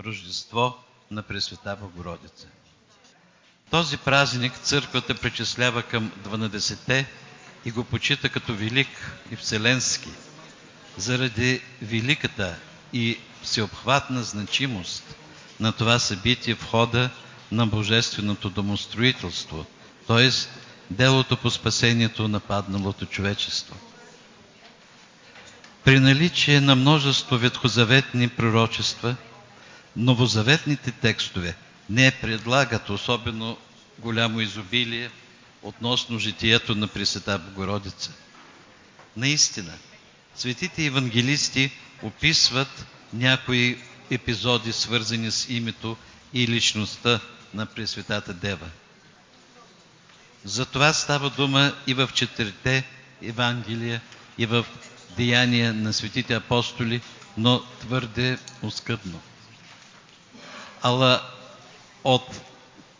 Рождество на Пресвета Богородица. Този празник църквата причислява към 12-те и го почита като велик и вселенски, заради великата и всеобхватна значимост на това събитие в хода на божественото домостроителство, т.е. делото по спасението на падналото човечество. При наличие на множество ветхозаветни пророчества, новозаветните текстове не предлагат особено голямо изобилие относно житието на Пресвета Богородица. Наистина, светите евангелисти описват някои епизоди, свързани с името и личността на Пресветата Дева. За това става дума и в четирите Евангелия, и в деяния на светите апостоли, но твърде оскъдно. Ала от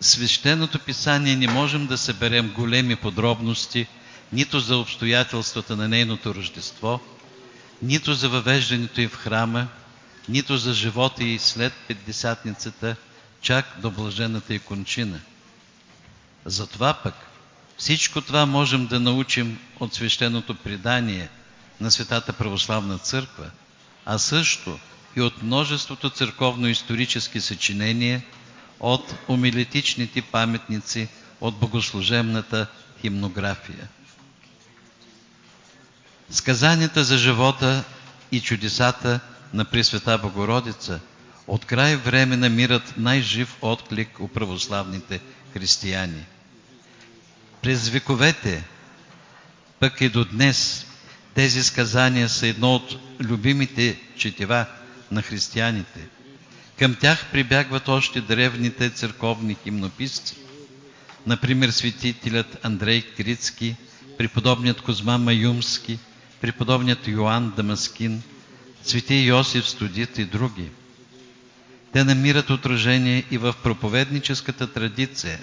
свещеното писание не можем да съберем големи подробности нито за обстоятелствата на нейното рождество, нито за въвеждането й в храма, нито за живота и след Петдесятницата, чак до блажената и кончина. Затова пък всичко това можем да научим от свещеното предание на Светата Православна Църква, а също и от множеството църковно-исторически съчинения, от умилетичните паметници, от богослужебната химнография. Сказанията за живота и чудесата на Пресвета Богородица от край време намират най-жив отклик у православните християни. През вековете, пък и до днес, тези сказания са едно от любимите четива на християните. Към тях прибягват още древните църковни химнописци. Например, светителят Андрей Крицки, преподобният Козма Маюмски, преподобният Йоанн Дамаскин, свети Йосиф Студит и други. Те намират отражение и в проповедническата традиция.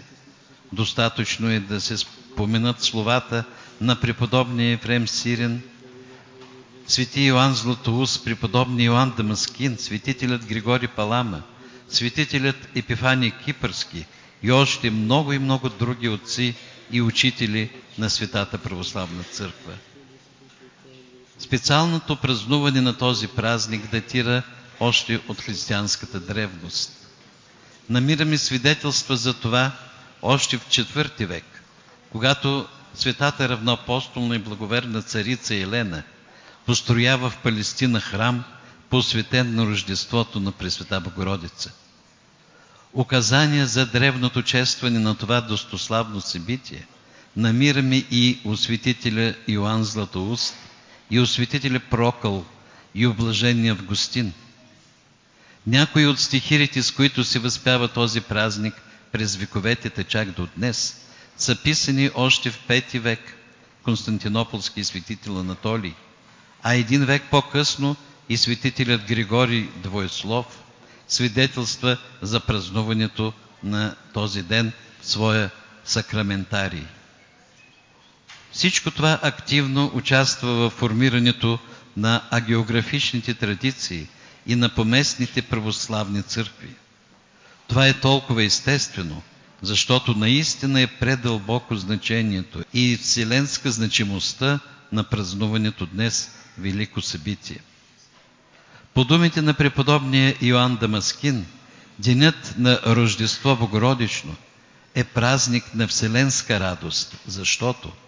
Достатъчно е да се споменат словата на преподобния Ефрем Сирен, свети Йоанн Златоус, преподобни Йоанн Дамаскин, светителят Григори Палама, светителят Епифаний Кипърски и още много и много други отци и учители на Светата Православна Църква. Специалното празнуване на този празник датира още от християнската древност. Намираме свидетелства за това още в IV век, когато светата равноапостолна и благоверна царица Елена построява в Палестина храм, посветен на Рождеството на Пресвета Богородица. Указания за древното честване на това достославно събитие намираме и у светителя Йоанн Златоуст, и осветителя Прокъл, и облажения Августин. Някои от стихирите, с които се възпява този празник през вековете чак до днес, са писани още в V век Константинополски светител Анатолий, а един век по-късно и светителят Григорий Двоеслов свидетелства за празнуването на този ден в своя сакраментарий. Всичко това активно участва в формирането на агеографичните традиции и на поместните православни църкви. Това е толкова естествено, защото наистина е предълбоко значението и вселенска значимостта на празнуването днес велико събитие. По думите на преподобния Йоанн Дамаскин, денят на Рождество Богородично е празник на вселенска радост, защото –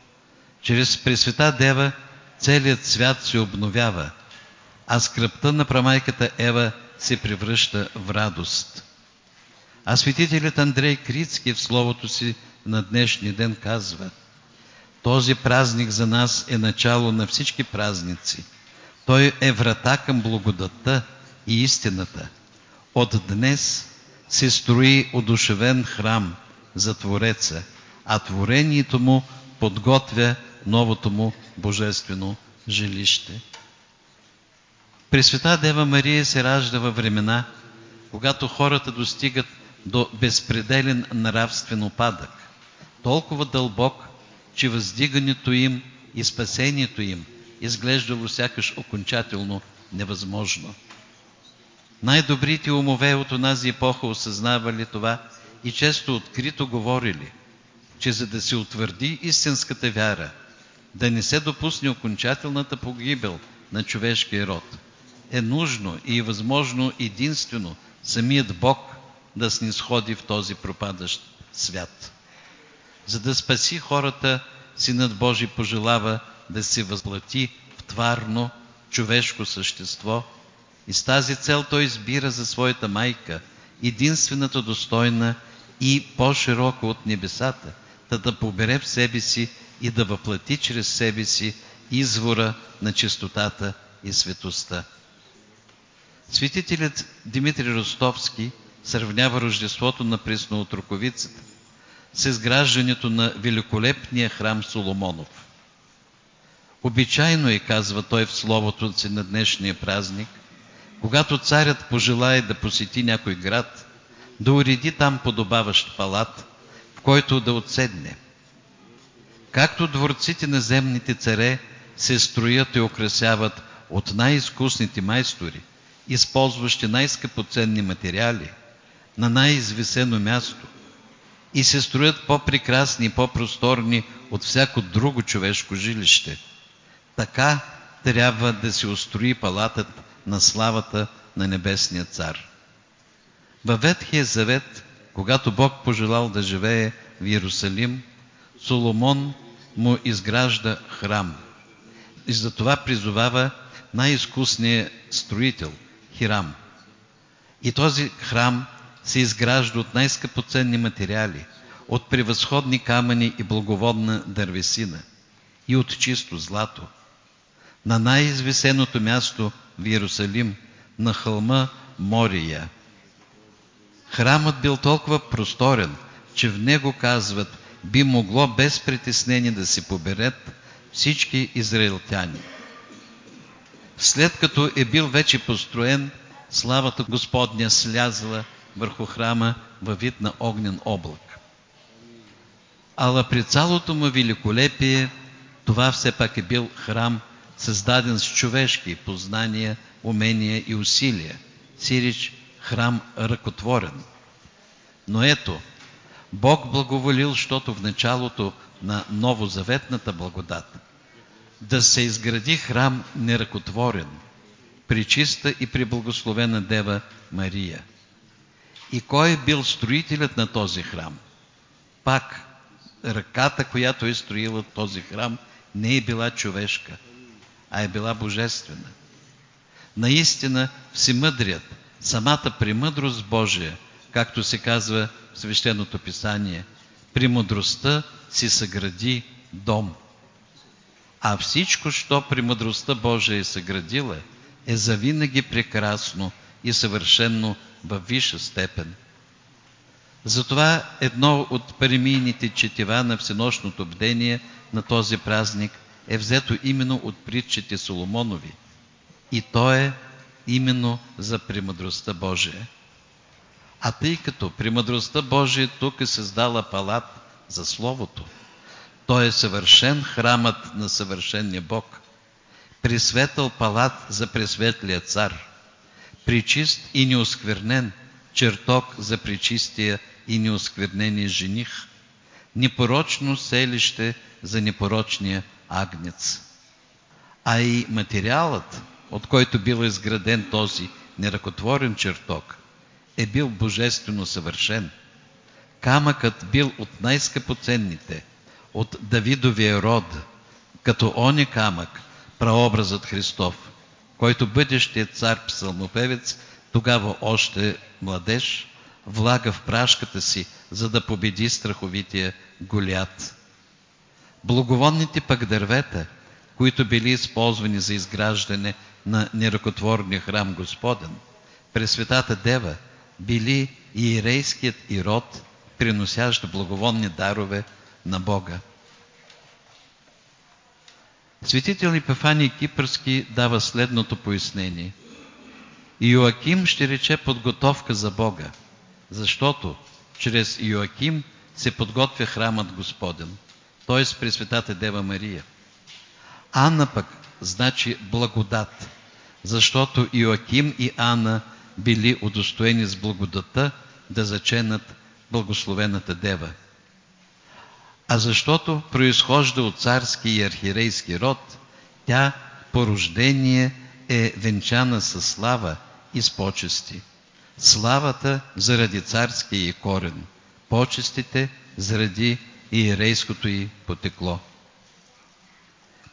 чрез Пресвета Дева целият свят се обновява, а скръпта на прамайката Ева се превръща в радост. А светителят Андрей Крицки в словото си на днешния ден казва Този празник за нас е начало на всички празници. Той е врата към благодатта и истината. От днес се строи одушевен храм за Твореца, а творението му подготвя новото му божествено жилище. Пресвета Дева Мария се ражда във времена, когато хората достигат до безпределен нравствен опадък, толкова дълбок, че въздигането им и спасението им изглеждало сякаш окончателно невъзможно. Най-добрите умове от онази епоха осъзнавали това и често открито говорили, че за да се утвърди истинската вяра, да не се допусне окончателната погибел на човешкия род, е нужно и е възможно единствено самият Бог да снисходи в този пропадащ свят. За да спаси хората, Синът Божий пожелава да се възплати в тварно човешко същество и с тази цел той избира за своята майка единствената достойна и по-широко от небесата, да да побере в себе си и да въплати чрез себе си извора на чистотата и светостта. Светителят Димитрий Ростовски сравнява Рождеството на Преснотроковицата с изграждането на великолепния храм Соломонов. Обичайно е, казва той в словото си на днешния празник, когато царят пожелае да посети някой град, да уреди там подобаващ палат, в който да отседне. Както дворците на земните царе се строят и украсяват от най-изкусните майстори, използващи най-скъпоценни материали, на най-извисено място и се строят по-прекрасни и по-просторни от всяко друго човешко жилище. Така трябва да се устрои палатът на славата на Небесния цар. Във Ветхия завет, когато Бог пожелал да живее в Иерусалим, Соломон му изгражда храм. И за това призовава най-изкусния строител – Хирам. И този храм се изгражда от най-скъпоценни материали, от превъзходни камъни и благоводна дървесина и от чисто злато. На най-извисеното място в Иерусалим, на хълма Мория. Храмът бил толкова просторен, че в него, казват, би могло без притеснение да се поберат всички израелтяни. След като е бил вече построен, славата Господня слязла върху храма във вид на огнен облак. Ала при цялото му великолепие, това все пак е бил храм, създаден с човешки познания, умения и усилия. Сирич храм ръкотворен. Но ето, Бог благоволил, защото в началото на новозаветната благодат да се изгради храм неръкотворен, причиста и преблагословена Дева Мария. И кой е бил строителят на този храм? Пак, ръката, която е строила този храм, не е била човешка, а е била божествена. Наистина, всемъдрият, самата премъдрост Божия, както се казва в Свещеното Писание, при мъдростта си съгради дом. А всичко, що при мъдростта Божия е съградила, е завинаги прекрасно и съвършенно във висша степен. Затова едно от премийните четива на всенощното бдение на този празник е взето именно от притчите Соломонови. И то е именно за премъдростта Божия. А тъй като премъдростта Божия тук е създала палат за Словото, той е съвършен храмът на съвършенния Бог, присветъл палат за пресветлия цар – причист и неосквернен, чертог за причистия и неосквернения жених, непорочно селище за непорочния агнец. А и материалът, от който бил изграден този неръкотворен чертог, е бил божествено съвършен. Камъкът бил от най-скъпоценните, от Давидовия род, като оня камък, прообразът Христов, който бъдещият цар псалмопевец, тогава още младеж, влага в прашката си, за да победи страховития Голят. Благовонните пък дървета, които били използвани за изграждане на неръкотворния храм Господен, Пресветата Дева, били иерейският ирод, приносящ благовонни дарове на Бога. Светител Епифаний Кипърски дава следното пояснение. Иоаким ще рече подготовка за Бога, защото чрез Иоаким се подготвя храмът Господен, т.е. Пресветата Дева Мария. Анна пък значи благодат, защото Иоаким и Анна били удостоени с благодата да заченат благословената дева. А защото произхожда от царски и архирейски род, тя по рождение е венчана със слава и с почести. Славата заради царския и корен, почестите заради иерейското й потекло.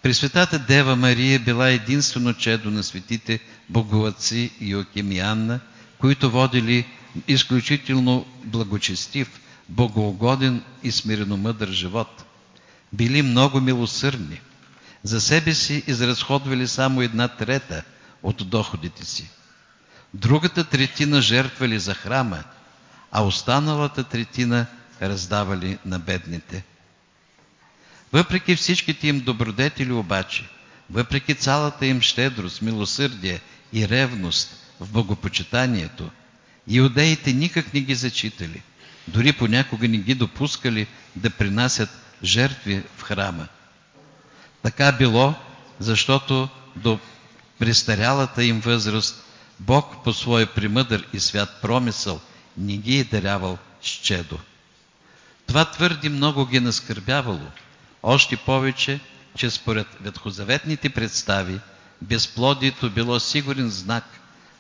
Пресветата Дева Мария била единствено чедо на светите боговаци и Анна, които водили изключително благочестив, богоугоден и смиреномъдър живот. Били много милосърдни. За себе си изразходвали само една трета от доходите си. Другата третина жертвали за храма, а останалата третина раздавали на бедните. Въпреки всичките им добродетели обаче, въпреки цялата им щедрост, милосърдие и ревност в богопочитанието, иудеите никак не ги зачитали, дори понякога не ги допускали да принасят жертви в храма. Така било, защото до престарялата им възраст Бог по своя примъдър и свят промисъл не ги е дарявал с. Това твърди много ги наскърбявало, още повече, че според ветхозаветните представи, безплодието било сигурен знак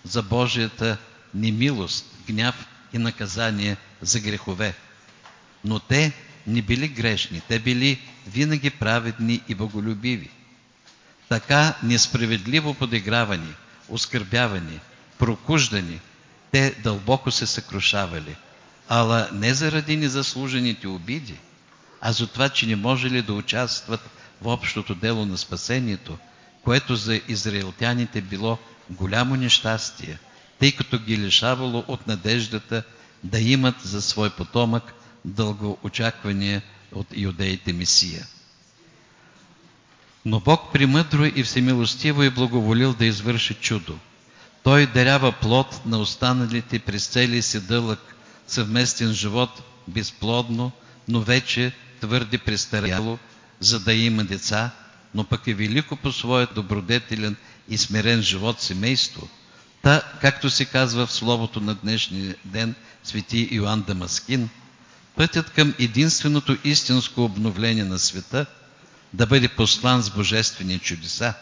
за Божията немилост, гняв и наказание за грехове. Но те не били грешни, те били винаги праведни и боголюбиви. Така несправедливо подигравани, оскърбявани, прокуждани, те дълбоко се съкрушавали, ала не заради незаслужените обиди, а за това, че не можели да участват в общото дело на спасението, което за израелтяните било голямо нещастие, тъй като ги лишавало от надеждата да имат за свой потомък дългоочаквания от юдеите Месия. Но Бог примъдро и всемилостиво е благоволил да извърши чудо. Той дарява плод на останалите през целия си дълъг съвместен живот безплодно, но вече твърде престаряло, за да има деца, но пък е велико по своят добродетелен и смирен живот семейство. Та, както се казва в словото на днешния ден свети Йоанн Дамаскин, пътят към единственото истинско обновление на света да бъде послан с божествени чудеса.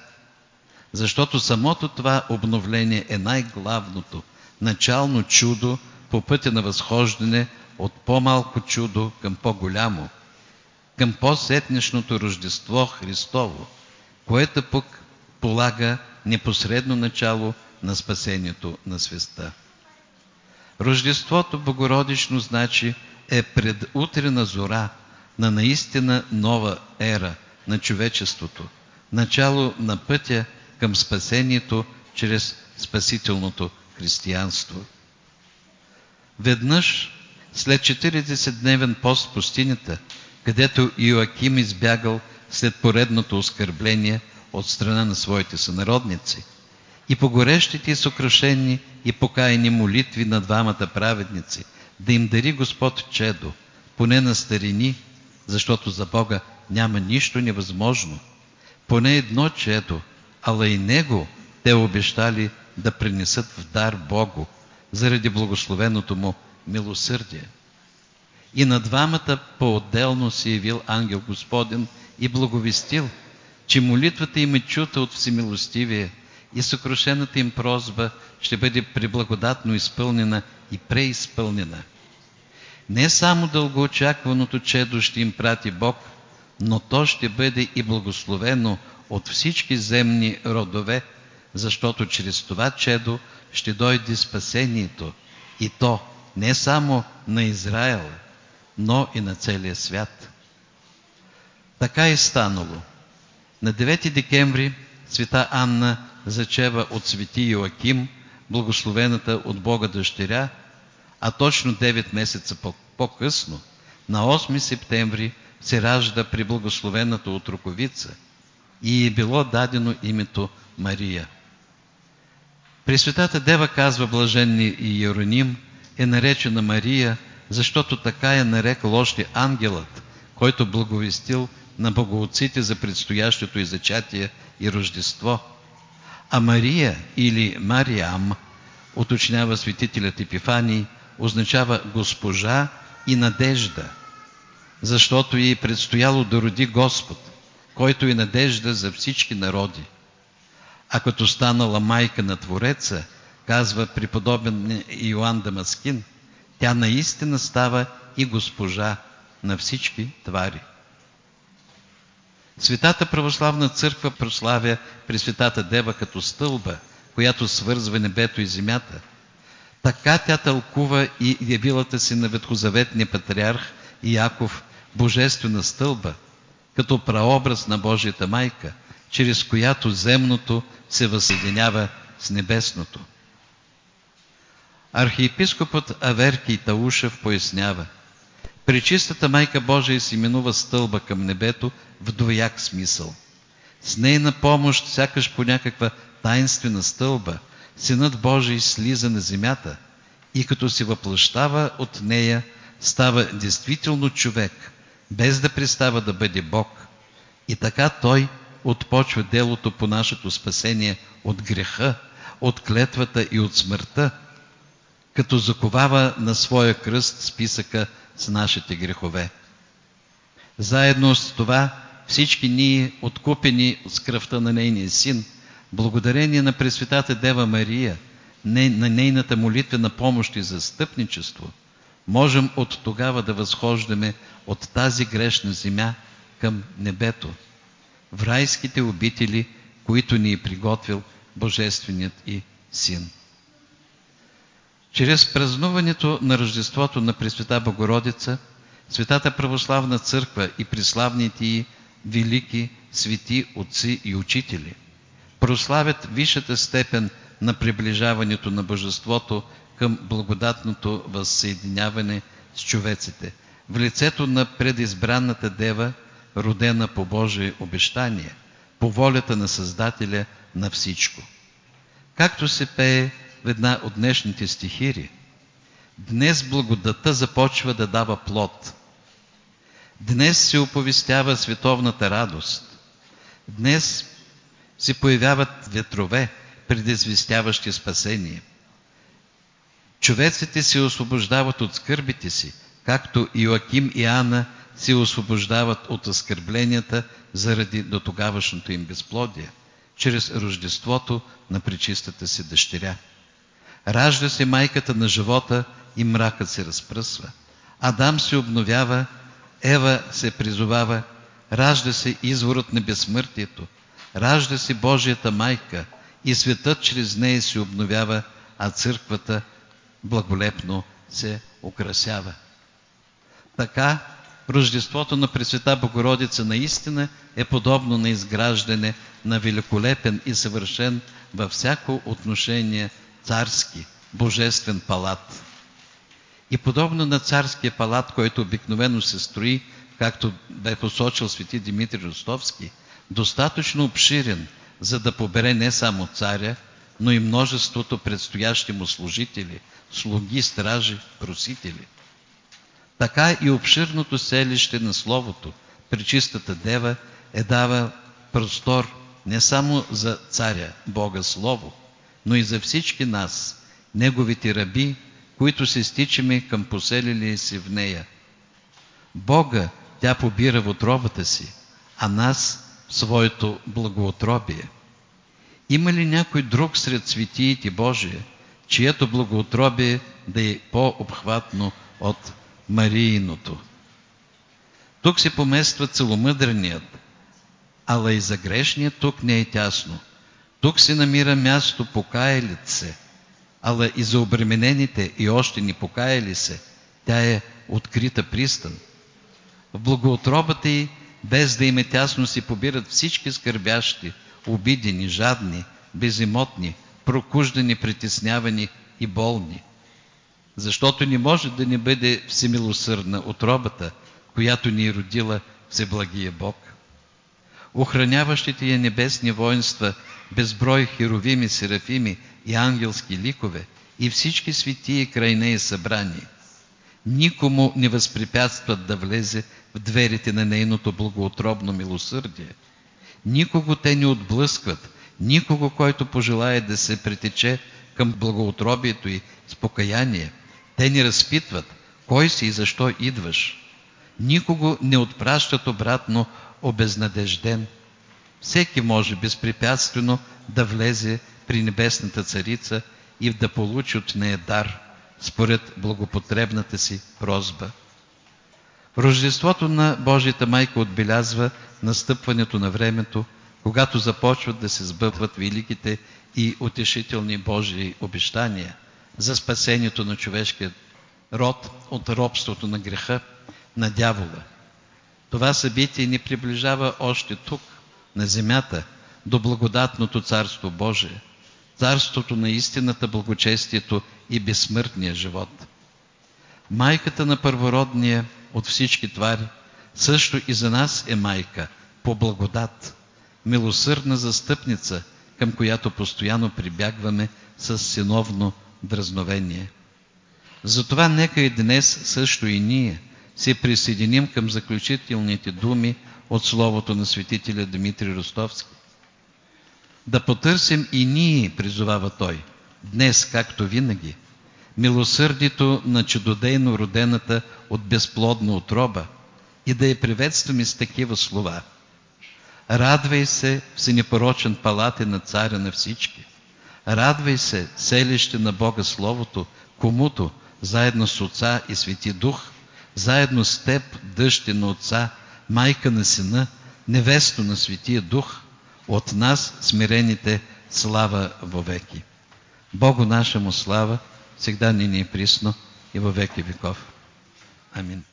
Защото самото това обновление е най-главното, начално чудо по пътя на възхождане от по-малко чудо към по-голямо – към по-сетнешното Рождество Христово, което пък полага непосредно начало на спасението на свеста. Рождеството Богородично значи е предутрена зора на наистина нова ера на човечеството, начало на пътя към спасението чрез спасителното християнство. Веднъж след 40-дневен пост в пустинята, където Иоаким избягал след поредното оскърбление от страна на своите сънародници. И по горещите и съкрушени и покаяни молитви на двамата праведници, да им дари Господ чедо, поне на старини, защото за Бога няма нищо невъзможно. Поне едно чедо, ала и Него те обещали да принесат в дар Богу, заради благословеното му милосърдие. И на двамата по-отделно се явил ангел Господен и благовестил, че молитвата им е чута от всемилостивие и съкрушената им прозба ще бъде преблагодатно изпълнена и преизпълнена. Не само дългоочакваното чедо ще им прати Бог, но то ще бъде и благословено от всички земни родове, защото чрез това чедо ще дойде спасението и то не само на Израел, но и на целия свят. Така е станало. На 9 декември света Анна зачева от свети Йоаким, благословената от Бога дъщеря, а точно 9 месеца по-късно, на 8 септември, се ражда при благословената от Руковица и е било дадено името Мария. Пресветата Дева, казва блаженни Иероним, е наречена Мария – защото така е нарекал още ангелът, който благовестил на богоотците за предстоящото и зачатие и Рождество. А Мария или Мариам уточнява светителят Епифаний, означава госпожа и надежда, защото й е предстояло да роди Господ, който е надежда за всички народи. А като станала майка на Твореца, казва преподобен Иоанн Дамаскин, тя наистина става и госпожа на всички твари. Светата православна църква прославя Пресветата Дева като стълба, която свързва небето и земята. Така тя тълкува и явилата си на ветхозаветния патриарх Яков божествена стълба, като праобраз на Божията майка, чрез която земното се възсъединява с небесното. Архиепископът Аверки Таушев пояснява – Пречистата Майка Божия се именува стълба към небето в двояк смисъл. С нейна помощ, сякаш по някаква тайнствена стълба, Синът Божий слиза на земята и като се въплащава от нея, става действително човек, без да пристава да бъде Бог. И така той отпочва делото по нашето спасение от греха, от клетвата и от смъртта, като заковава на своя кръст списъка с нашите грехове. Заедно с това всички ние, откупени с кръвта на нейния син, благодарение на Пресветата Дева Мария, на нейната молитвена помощ и застъпничество, можем от тогава да възхождаме от тази грешна земя към небето, в райските обители, които ни е приготвил Божественият и Син. Чрез празнуването на Рождеството на Пресвета Богородица, Светата Православна Църква и приславните й велики свети отци и учители прославят висшата степен на приближаването на Божеството към благодатното възсъединяване с човеците, в лицето на предизбранната дева, родена по Божие обещание, по волята на Създателя на всичко. Както се пее една от днешните стихири. Днес благодата започва да дава плод. Днес се оповестява световната радост. Днес се появяват ветрове, предизвестяващи спасение. Човеците се освобождават от скърбите си, както Иоаким и Ана се освобождават от оскърбленията заради дотогавашното им безплодие, чрез рождеството на пречистата си дъщеря. Ражда се майката на живота и мракът се разпръсва. Адам се обновява, Ева се призовава, ражда се изворът на безсмъртието, ражда се Божията майка и светът чрез нея се обновява, а църквата благолепно се украсява. Така, Рождеството на Пресвета Богородица наистина е подобно на изграждане на великолепен и съвършен във всяко отношение царски, божествен палат. И подобно на царския палат, който обикновено се строи, както бе посочил свети Димитрий Ростовски, достатъчно обширен, за да побере не само царя, но и множеството предстоящи му служители, слуги, стражи, просители. Така и обширното селище на Словото, причистата дева, е дава простор не само за царя, Бога Слово, но и за всички нас, Неговите раби, които се стичаме към поселили си в нея. Бога тя побира в отробата си, а нас в своето благоотробие. Има ли някой друг сред светиите Божие, чието благоотробие да е по-обхватно от Марииното? Тук се помества целомъдреният, ала и за грешния тук не е тясно – тук се намира място покаялит се, ала и за обременените и още ни покаяли се, тя е открита пристан. В благоотробата й, без да им е тясно, си побират всички скърбящи, обидени, жадни, безимотни, прокуждани, притеснявани и болни. Защото не може да не бъде всемилосърдна отробата, която ни е родила Всеблагия Бог. Охраняващите я небесни воинства безброй херовими, серафими и ангелски ликове и всички светии край нея събрани. Никому не възпрепятстват да влезе в дверите на нейното благоотробно милосърдие. Никого те не отблъскват, никого, който пожелая да се притече към благоутробието и спокаяние. Те ни разпитват, кой си и защо идваш. Никого не отпращат обратно обезнадежден. Всеки може безпрепятствено да влезе при Небесната Царица и да получи от нея дар, според благопотребната си прозба. Рождеството на Божията майка отбелязва настъпването на времето, когато започват да се сбъдват великите и утешителни Божии обещания за спасението на човешкия род от робството на греха, на дявола. Това събитие ни приближава още тук, на земята, до благодатното Царство Божие, Царството на истината, благочестието и безсмъртния живот. Майката на първородния от всички твари, също и за нас е майка, по благодат, милосърдна застъпница, към която постоянно прибягваме с синовно дразновение. Затова нека и днес също и ние се присъединим към заключителните думи от словото на светителя Дмитрий Ростовски. Да потърсим и ние, призовава той, днес, както винаги, милосърдието на чудодейно родената от безплодна отроба и да я приветстваме с такива слова. Радвай се, всенепорочен палате на царя на всички. Радвай се, селище на Бога Словото, комуто, заедно с Отца и Свети Дух, заедно с теб, дъще на Отца, майка на Сина, невесто на Светия Дух, от нас смирените слава вовеки. Богу нашему слава, всегда ни е присно и във веки веков. Амин.